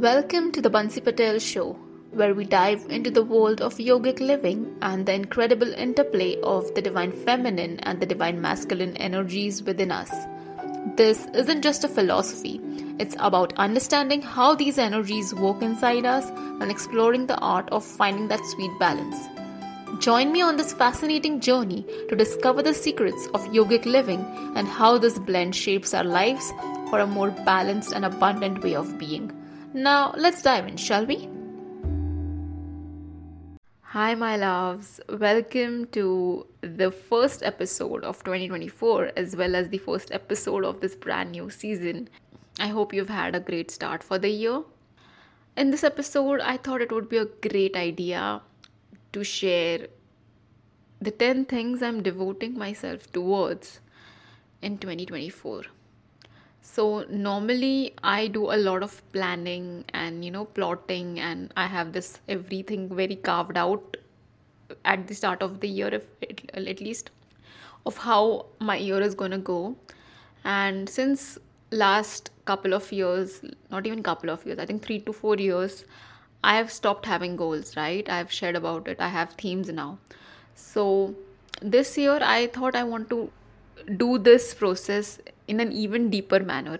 Welcome to the Bansi Patel Show, where we dive into the world of yogic living and the incredible interplay of the divine feminine and the divine masculine energies within us. This isn't just a philosophy, it's about understanding how these energies work inside us and exploring the art of finding that sweet balance. Join me on this fascinating journey to discover the secrets of yogic living and how this blend shapes our lives for a more balanced and abundant way of being. Now, let's dive in, shall we? Hi, my loves. Welcome to the first episode of 2024, as well as the first episode of this brand new season. I hope you've had a great start for the year. In this episode, I thought it would be a great idea to share the 10 things I'm devoting myself towards in 2024 so normally i do a lot of planning and you know plotting and i have this everything very carved out at the start of the year if at least of how my year is going to go. And since last couple of years not even couple of years i think 3 to 4 years i have stopped having goals right? I have shared about it. I have themes now. So this year i thought i want to do this process in an even deeper manner.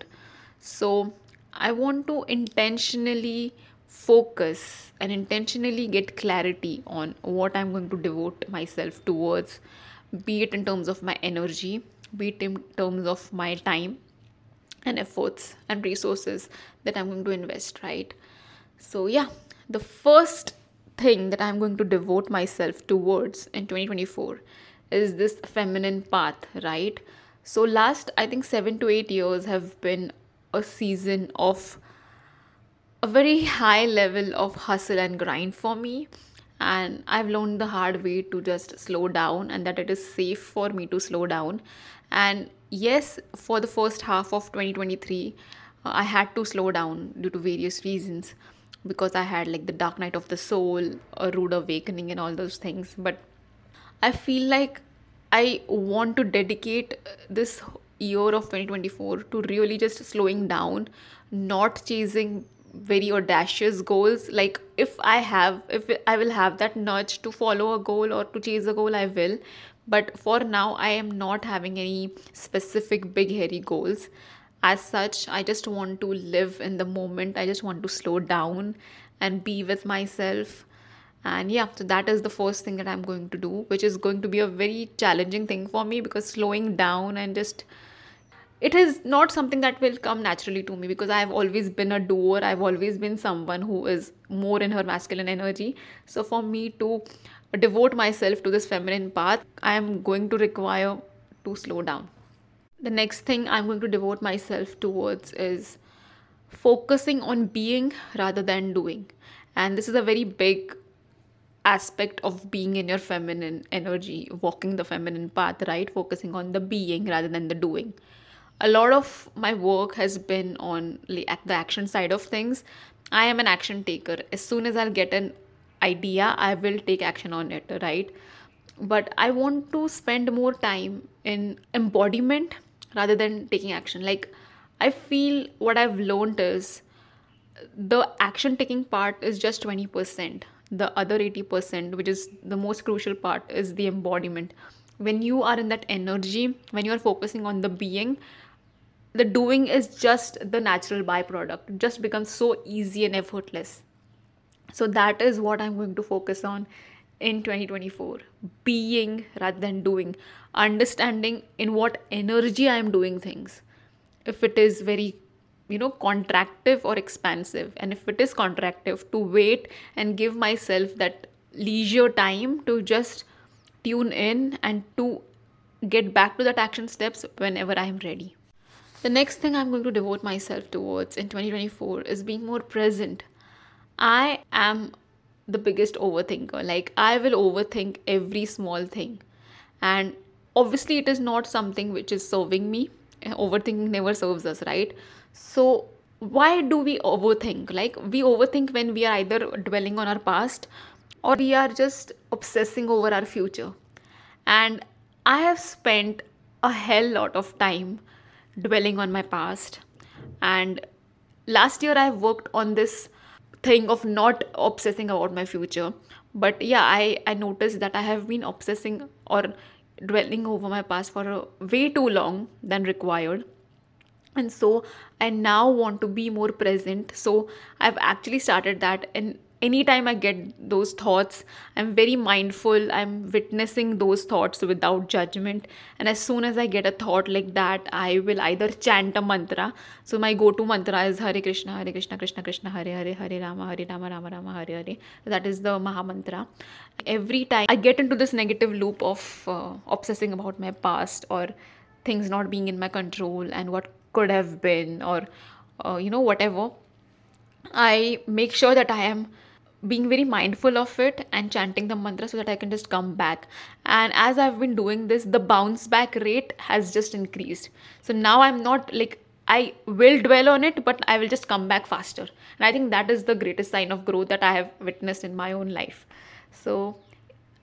So, I want to intentionally focus and intentionally get clarity on what I'm going to devote myself towards, be it in terms of my energy, be it in terms of my time and efforts and resources that I'm going to invest, right? So, yeah, the first thing that I'm going to devote myself towards in 2024 is this feminine path, right? So, last I think seven to eight years have been a season of a very high level of hustle and grind for me. And I've learned the hard way to just slow down and that it is safe for me to slow down. And yes, for the first half of 2023, uh, I had to slow down due to various reasons because I had like the dark night of the soul, a rude awakening, and all those things. But I feel like I want to dedicate uh, this year of 2024 to really just slowing down, not chasing very audacious goals. Like if I have, if I will have that nudge to follow a goal or to chase a goal, I will. But for now, I am not having any specific big hairy goals. As such, I just want to live in the moment. I just want to slow down and be with myself and yeah so that is the first thing that i'm going to do which is going to be a very challenging thing for me because slowing down and just it is not something that will come naturally to me because i've always been a doer. I've always been someone who is more in her masculine energy. So for me to devote myself to this feminine path i am going to require to slow down. The next thing i'm going to devote myself towards is focusing on being rather than doing. And this is a very big aspect of being in your feminine energy, walking the feminine path, right? Focusing on the being rather than the doing. A lot of my work has been on the action side of things. I am an action taker. As soon as I'll get an idea, I will take action on it, right? But I want to spend more time in embodiment rather than taking action. Like, I feel what I've learned is the action taking part is just 20% the other 80% which is the most crucial part is the embodiment. When you are in that energy when you are focusing on the being the doing is just the natural byproduct. It just becomes so easy and effortless. So that is what i'm going to focus on in 2024 being rather than doing. Understanding in what energy i am doing things. If it is very you know contractive or expansive. And if it is contractive to wait and give myself that leisure time to just tune in and to get back to that action steps whenever i am ready. The next thing i'm going to devote myself towards in 2024 is being more present. I am the biggest overthinker. Like i will overthink every small thing. And obviously it is not something which is serving me. Overthinking never serves us right so, why do we overthink? Like, we overthink when we are either dwelling on our past or we are just obsessing over our future. And I have spent a hell lot of time dwelling on my past and last year I've worked on this thing of not obsessing about my future. But yeah, I, I noticed that I have been obsessing or dwelling over my past for way too long than required and so i now want to be more present so i've actually started that and anytime I get those thoughts, I'm very mindful. I'm witnessing those thoughts without judgment. And as soon as I get a thought like that, I will either chant a mantra. So my go-to mantra is Hare Krishna, Hare Krishna, Krishna Krishna, Hare Hare, Hare Rama, Hare Rama, Rama Rama, Hare Hare. That is the Maha Mantra. Every time I get into this negative loop of uh, obsessing about my past or things not being in my control and what could have been or uh, you know whatever I make sure that I am being very mindful of it and chanting the mantra so that I can just come back. And as I've been doing this, the bounce back rate has just increased. So now I'm not like I will dwell on it, but I will just come back faster. And I think that is the greatest sign of growth that I have witnessed in my own life. So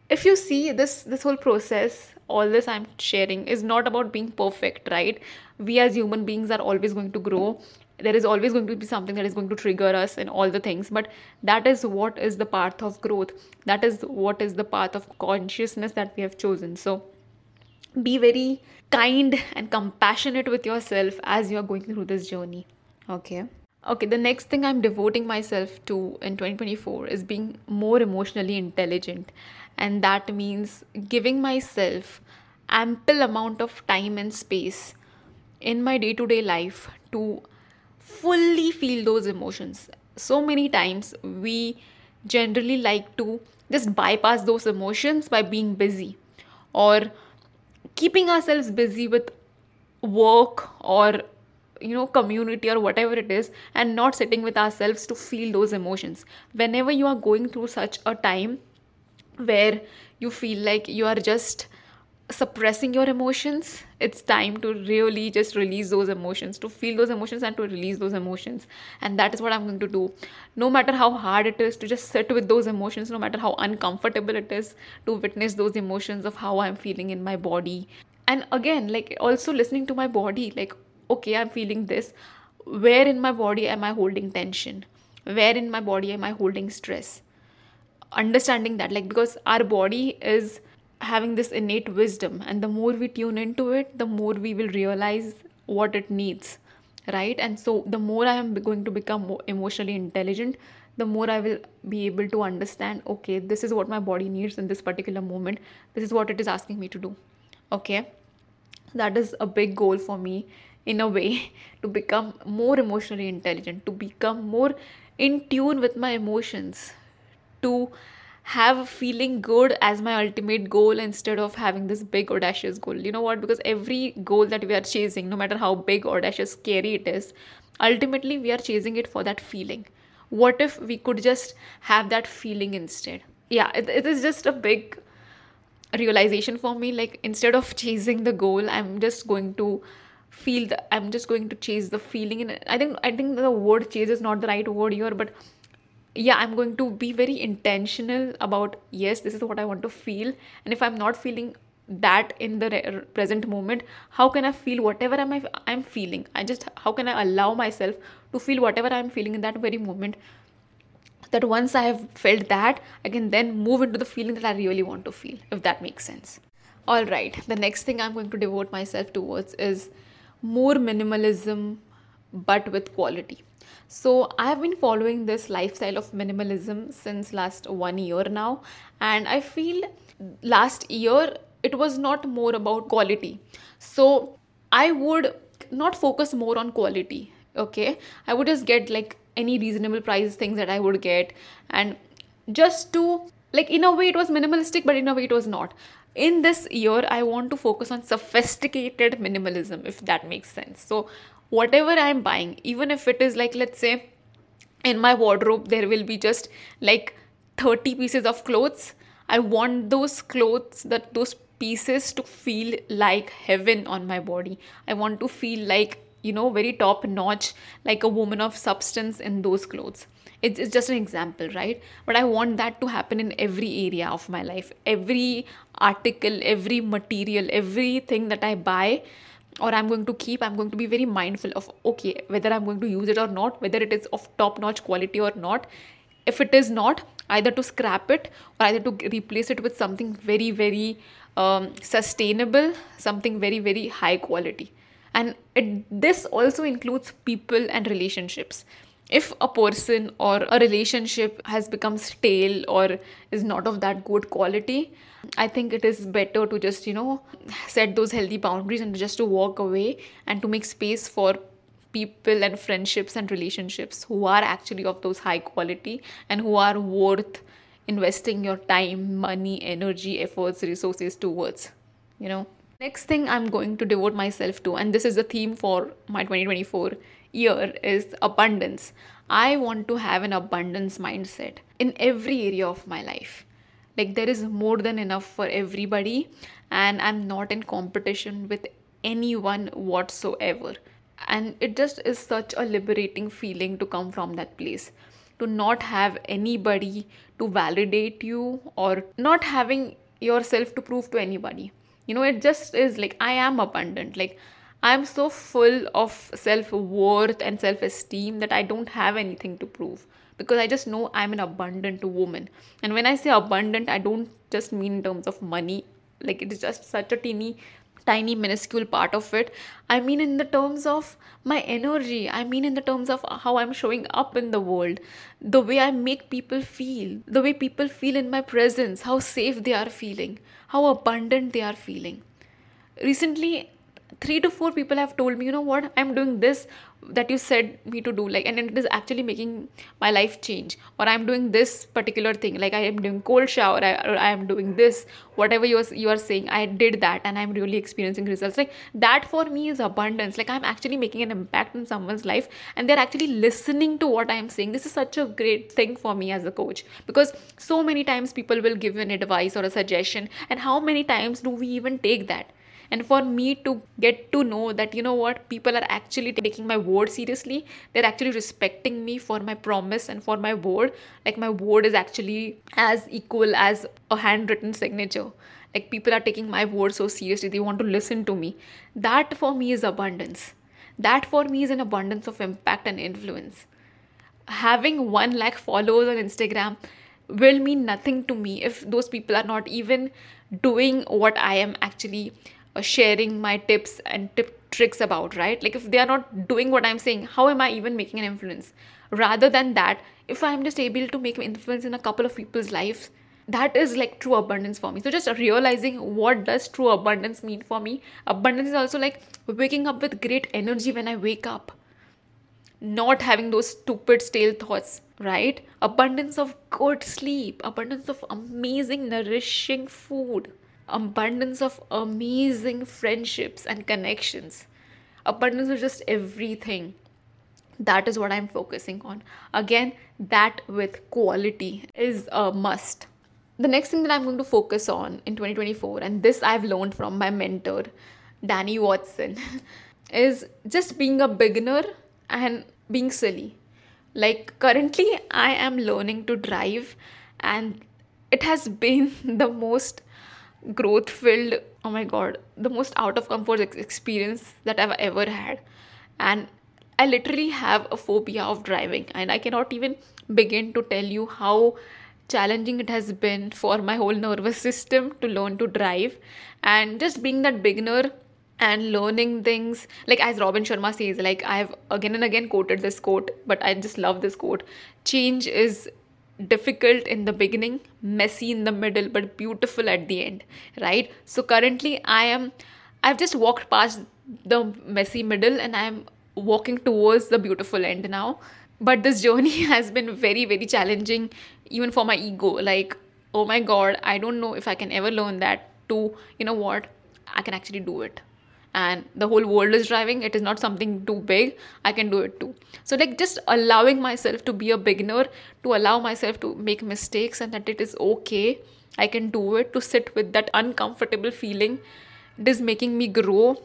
if you see this this whole process all this i'm sharing is not about being perfect right? We as human beings are always going to grow. There is always going to be something that is going to trigger us and all the things but that is what is the path of growth. That is what is the path of consciousness that we have chosen. So be very kind and compassionate with yourself as you are going through this journey. Okay. Okay the next thing i'm devoting myself to in 2024 is being more emotionally intelligent and that means giving myself ample amount of time and space in my day to day life to fully feel those emotions. So many times we generally like to just bypass those emotions by being busy or keeping ourselves busy with work or you know community or whatever it is and not sitting with ourselves to feel those emotions whenever you are going through such a time where you feel like you are just suppressing your emotions. It's time to really just release those emotions to feel those emotions and to release those emotions. And that is what i'm going to do. No matter how hard it is to just sit with those emotions no matter how uncomfortable it is to witness those emotions of how i'm feeling in my body. And again like also listening to my body like okay i'm feeling this. Where in my body am i holding tension? Where in my body am i holding stress understanding that like because our body is having this innate wisdom and the more we tune into it the more we will realize what it needs right? And so the more i am going to become emotionally intelligent the more i will be able to understand okay this is what my body needs in this particular moment. This is what it is asking me to do okay? That is a big goal for me in a way to become more emotionally intelligent to become more in tune with my emotions to have feeling good as my ultimate goal instead of having this big audacious goal. You know what? Because every goal that we are chasing no matter how big audacious scary it is ultimately we are chasing it for that feeling. What if we could just have that feeling instead? Yeah it, it is just a big realization for me. Like instead of chasing the goal i'm just going to feel the i'm just going to chase the feeling and i think i think the word chase is not the right word here but yeah i'm going to be very intentional about yes this is what i want to feel. And if i'm not feeling that in the re- present moment how can i feel whatever am i'm feeling? I just how can i allow myself to feel whatever i'm feeling in that very moment? That once i have felt that i can then move into the feeling that i really want to feel if that makes sense. All right the next thing i'm going to devote myself towards is more minimalism but with quality so I have been following this lifestyle of minimalism since last one year now, and I feel last year it was not more about quality. So I would not focus more on quality. Okay, I would just get like any reasonable price things that I would get, and just to like in a way it was minimalistic, but in a way it was not in this year i want to focus on sophisticated minimalism if that makes sense so whatever i'm buying even if it is like let's say in my wardrobe there will be just like 30 pieces of clothes. I want those clothes that those pieces to feel like heaven on my body. I want to feel like you know very top notch like a woman of substance in those clothes. It's, it's just an example right? But i want that to happen in every area of my life. Every article every material everything that i buy or I'm going to keep, I'm going to be very mindful of okay, whether I'm going to use it or not, whether it is of top notch quality or not. If it is not, either to scrap it or either to replace it with something very, very um, sustainable, something very, very high quality. And it, this also includes people and relationships if a person or a relationship has become stale or is not of that good quality i think it is better to just you know set those healthy boundaries and just to walk away and to make space for people and friendships and relationships who are actually of those high quality and who are worth investing your time money energy efforts resources towards you know next thing i'm going to devote myself to and this is the theme for my 2024 year is abundance. I want to have an abundance mindset in every area of my life. Like, there is more than enough for everybody, and I'm not in competition with anyone whatsoever. And it just is such a liberating feeling to come from that place. To not have anybody to validate you or not having yourself to prove to anybody. You know, it just is like I am abundant. Like, I'm so full of self worth and self esteem that I don't have anything to prove because I just know I'm an abundant woman. And when I say abundant, I don't just mean in terms of money, like it is just such a teeny, tiny, minuscule part of it. I mean, in the terms of my energy, I mean, in the terms of how I'm showing up in the world, the way I make people feel, the way people feel in my presence, how safe they are feeling, how abundant they are feeling. Recently, three to four people have told me you know what? I'm doing this that you said me to do like and it is actually making my life change. Or i'm doing this particular thing like i am doing cold shower I, or i am doing this whatever you are, you are saying i did that and i'm really experiencing results. Like that for me is abundance. Like i'm actually making an impact in someone's life and they're actually listening to what i'm saying. This is such a great thing for me as a coach because so many times people will give an advice or a suggestion and how many times do we even take that and for me to get to know that you know what people are actually taking my word seriously they're actually respecting me for my promise and for my word like my word is actually as equal as a handwritten signature. Like people are taking my word so seriously they want to listen to me. That for me is abundance. That for me is an abundance of impact and influence. Having 1 lakh followers on instagram will mean nothing to me if those people are not even doing what i am actually sharing my tips and tip tricks about right? Like if they are not doing what i'm saying how am i even making an influence? Rather than that if i'm just able to make an influence in a couple of people's lives that is like true abundance for me. So just realizing what does true abundance mean for me. Abundance is also like waking up with great energy when i wake up. Not having those stupid stale thoughts right? Abundance of good sleep. Abundance of amazing nourishing food abundance of amazing friendships and connections, abundance of just everything. That is what I'm focusing on. Again, that with quality is a must. The next thing that I'm going to focus on in 2024, and this I've learned from my mentor, Danny Watson, is just being a beginner and being silly. Like currently, I am learning to drive, and it has been the most growth filled oh my god the most out of comfort experience that i've ever had. And i literally have a phobia of driving and i cannot even begin to tell you how challenging it has been for my whole nervous system to learn to drive. And just being that beginner and learning things like as robin sharma says like i've again and again quoted this quote but i just love this quote. Change is difficult in the beginning, messy in the middle, but beautiful at the end, right? So currently, I am, I've just walked past the messy middle and I'm walking towards the beautiful end now. But this journey has been very, very challenging, even for my ego. Like, oh my god, I don't know if I can ever learn that to, you know what, I can actually do it and the whole world is driving. It is not something too big. I can do it too. So like just allowing myself to be a beginner to allow myself to make mistakes and that it is okay i can do it. To sit with that uncomfortable feeling it is making me grow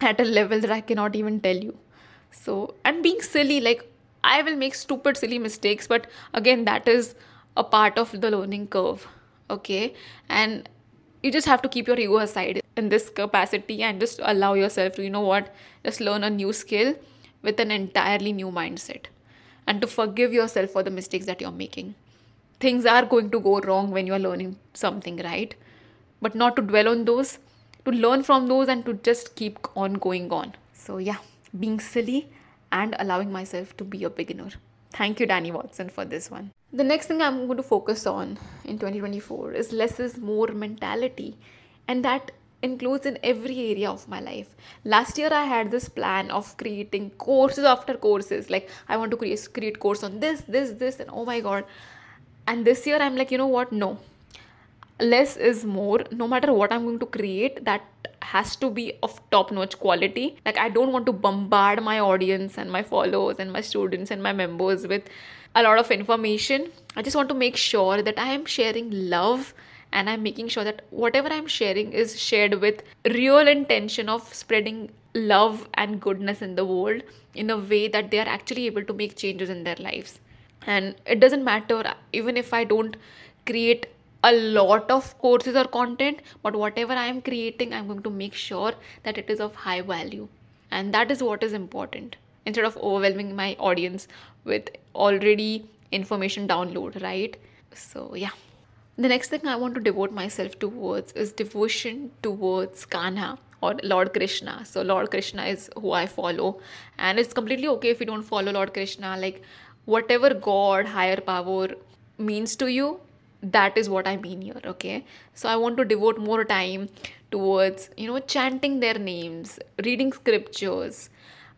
at a level that i cannot even tell you. So and being silly like i will make stupid silly mistakes but again that is a part of the learning curve okay? And you just have to keep your ego aside in this capacity and just allow yourself to, you know what, just learn a new skill with an entirely new mindset and to forgive yourself for the mistakes that you're making. Things are going to go wrong when you're learning something, right? But not to dwell on those, to learn from those and to just keep on going on. So, yeah, being silly and allowing myself to be a beginner. Thank you, Danny Watson, for this one. The next thing I'm going to focus on in 2024 is less is more mentality. And that includes in every area of my life. Last year I had this plan of creating courses after courses. Like I want to create create course on this, this, this, and oh my god. And this year I'm like, you know what? No. Less is more. No matter what I'm going to create, that has to be of top notch quality. Like I don't want to bombard my audience and my followers and my students and my members with a lot of information. I just want to make sure that I am sharing love and i'm making sure that whatever i'm sharing is shared with real intention of spreading love and goodness in the world in a way that they are actually able to make changes in their lives. And it doesn't matter even if i don't create a lot of courses or content but whatever i am creating i'm going to make sure that it is of high value. And that is what is important instead of overwhelming my audience with already information download right so yeah the next thing I want to devote myself towards is devotion towards Kanha or Lord Krishna. So, Lord Krishna is who I follow, and it's completely okay if you don't follow Lord Krishna. Like, whatever God, higher power means to you, that is what I mean here, okay? So, I want to devote more time towards, you know, chanting their names, reading scriptures,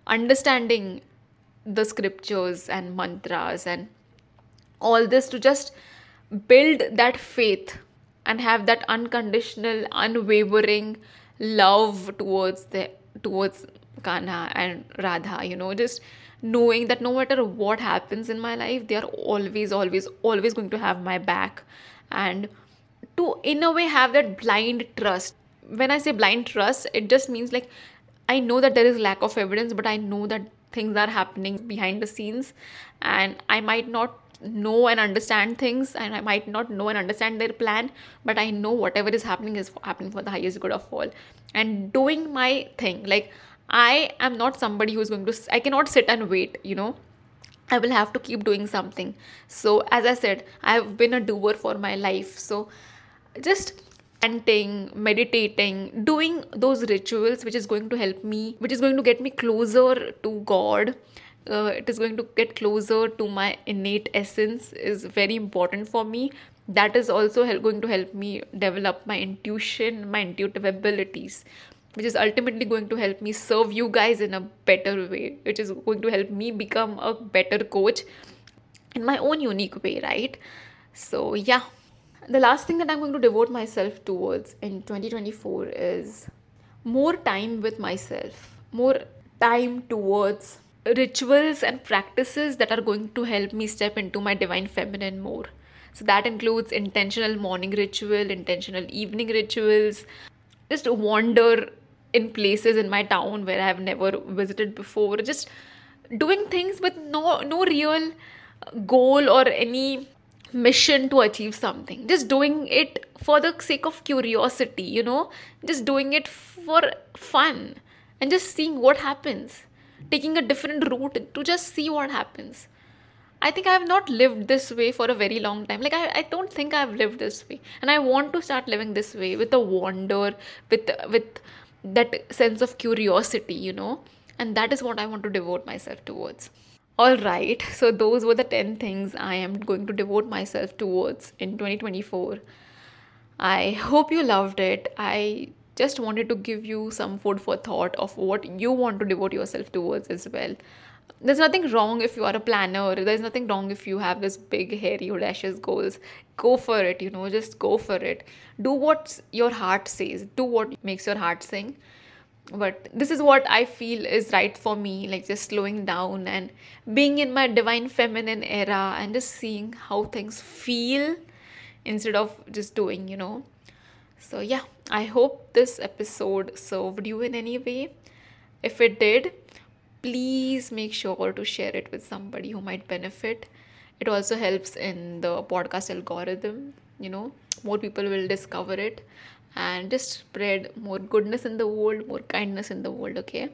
understanding the scriptures and mantras, and all this to just build that faith and have that unconditional unwavering love towards the towards Kanha and Radha you know just knowing that no matter what happens in my life they are always always always going to have my back. And to in a way have that blind trust. When i say blind trust it just means like i know that there is lack of evidence but i know that things are happening behind the scenes. And i might not know and understand things and i might not know and understand their plan but i know whatever is happening is happening for the highest good of all. And doing my thing like i am not somebody who's going to i cannot sit and wait you know? I will have to keep doing something. So as i said i've been a doer for my life. So just chanting meditating doing those rituals which is going to help me which is going to get me closer to god. Uh, it is going to get closer to my innate essence is very important for me. That is also help, going to help me develop my intuition my intuitive abilities which is ultimately going to help me serve you guys in a better way which is going to help me become a better coach in my own unique way right? So yeah the last thing that i'm going to devote myself towards in 2024 is more time with myself more time towards rituals and practices that are going to help me step into my divine feminine more. So that includes intentional morning ritual, intentional evening rituals, just wander in places in my town where I have never visited before, just doing things with no no real goal or any mission to achieve something just doing it for the sake of curiosity you know just doing it for fun and just seeing what happens taking a different route to just see what happens. I think I have not lived this way for a very long time. Like I, I don't think I've lived this way. And I want to start living this way with a wonder, with with that sense of curiosity, you know. And that is what I want to devote myself towards. All right. So those were the 10 things I am going to devote myself towards in 2024. I hope you loved it. I just wanted to give you some food for thought of what you want to devote yourself towards as well there's nothing wrong if you are a planner there's nothing wrong if you have this big hairy audacious goals go for it you know just go for it do what your heart says do what makes your heart sing but this is what i feel is right for me like just slowing down and being in my divine feminine era and just seeing how things feel instead of just doing you know so, yeah, I hope this episode served you in any way. If it did, please make sure to share it with somebody who might benefit. It also helps in the podcast algorithm, you know, more people will discover it. And just spread more goodness in the world, more kindness in the world, okay?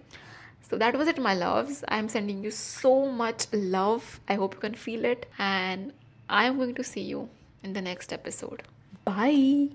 So that was it, my loves. I'm sending you so much love. I hope you can feel it. And I'm going to see you in the next episode. Bye.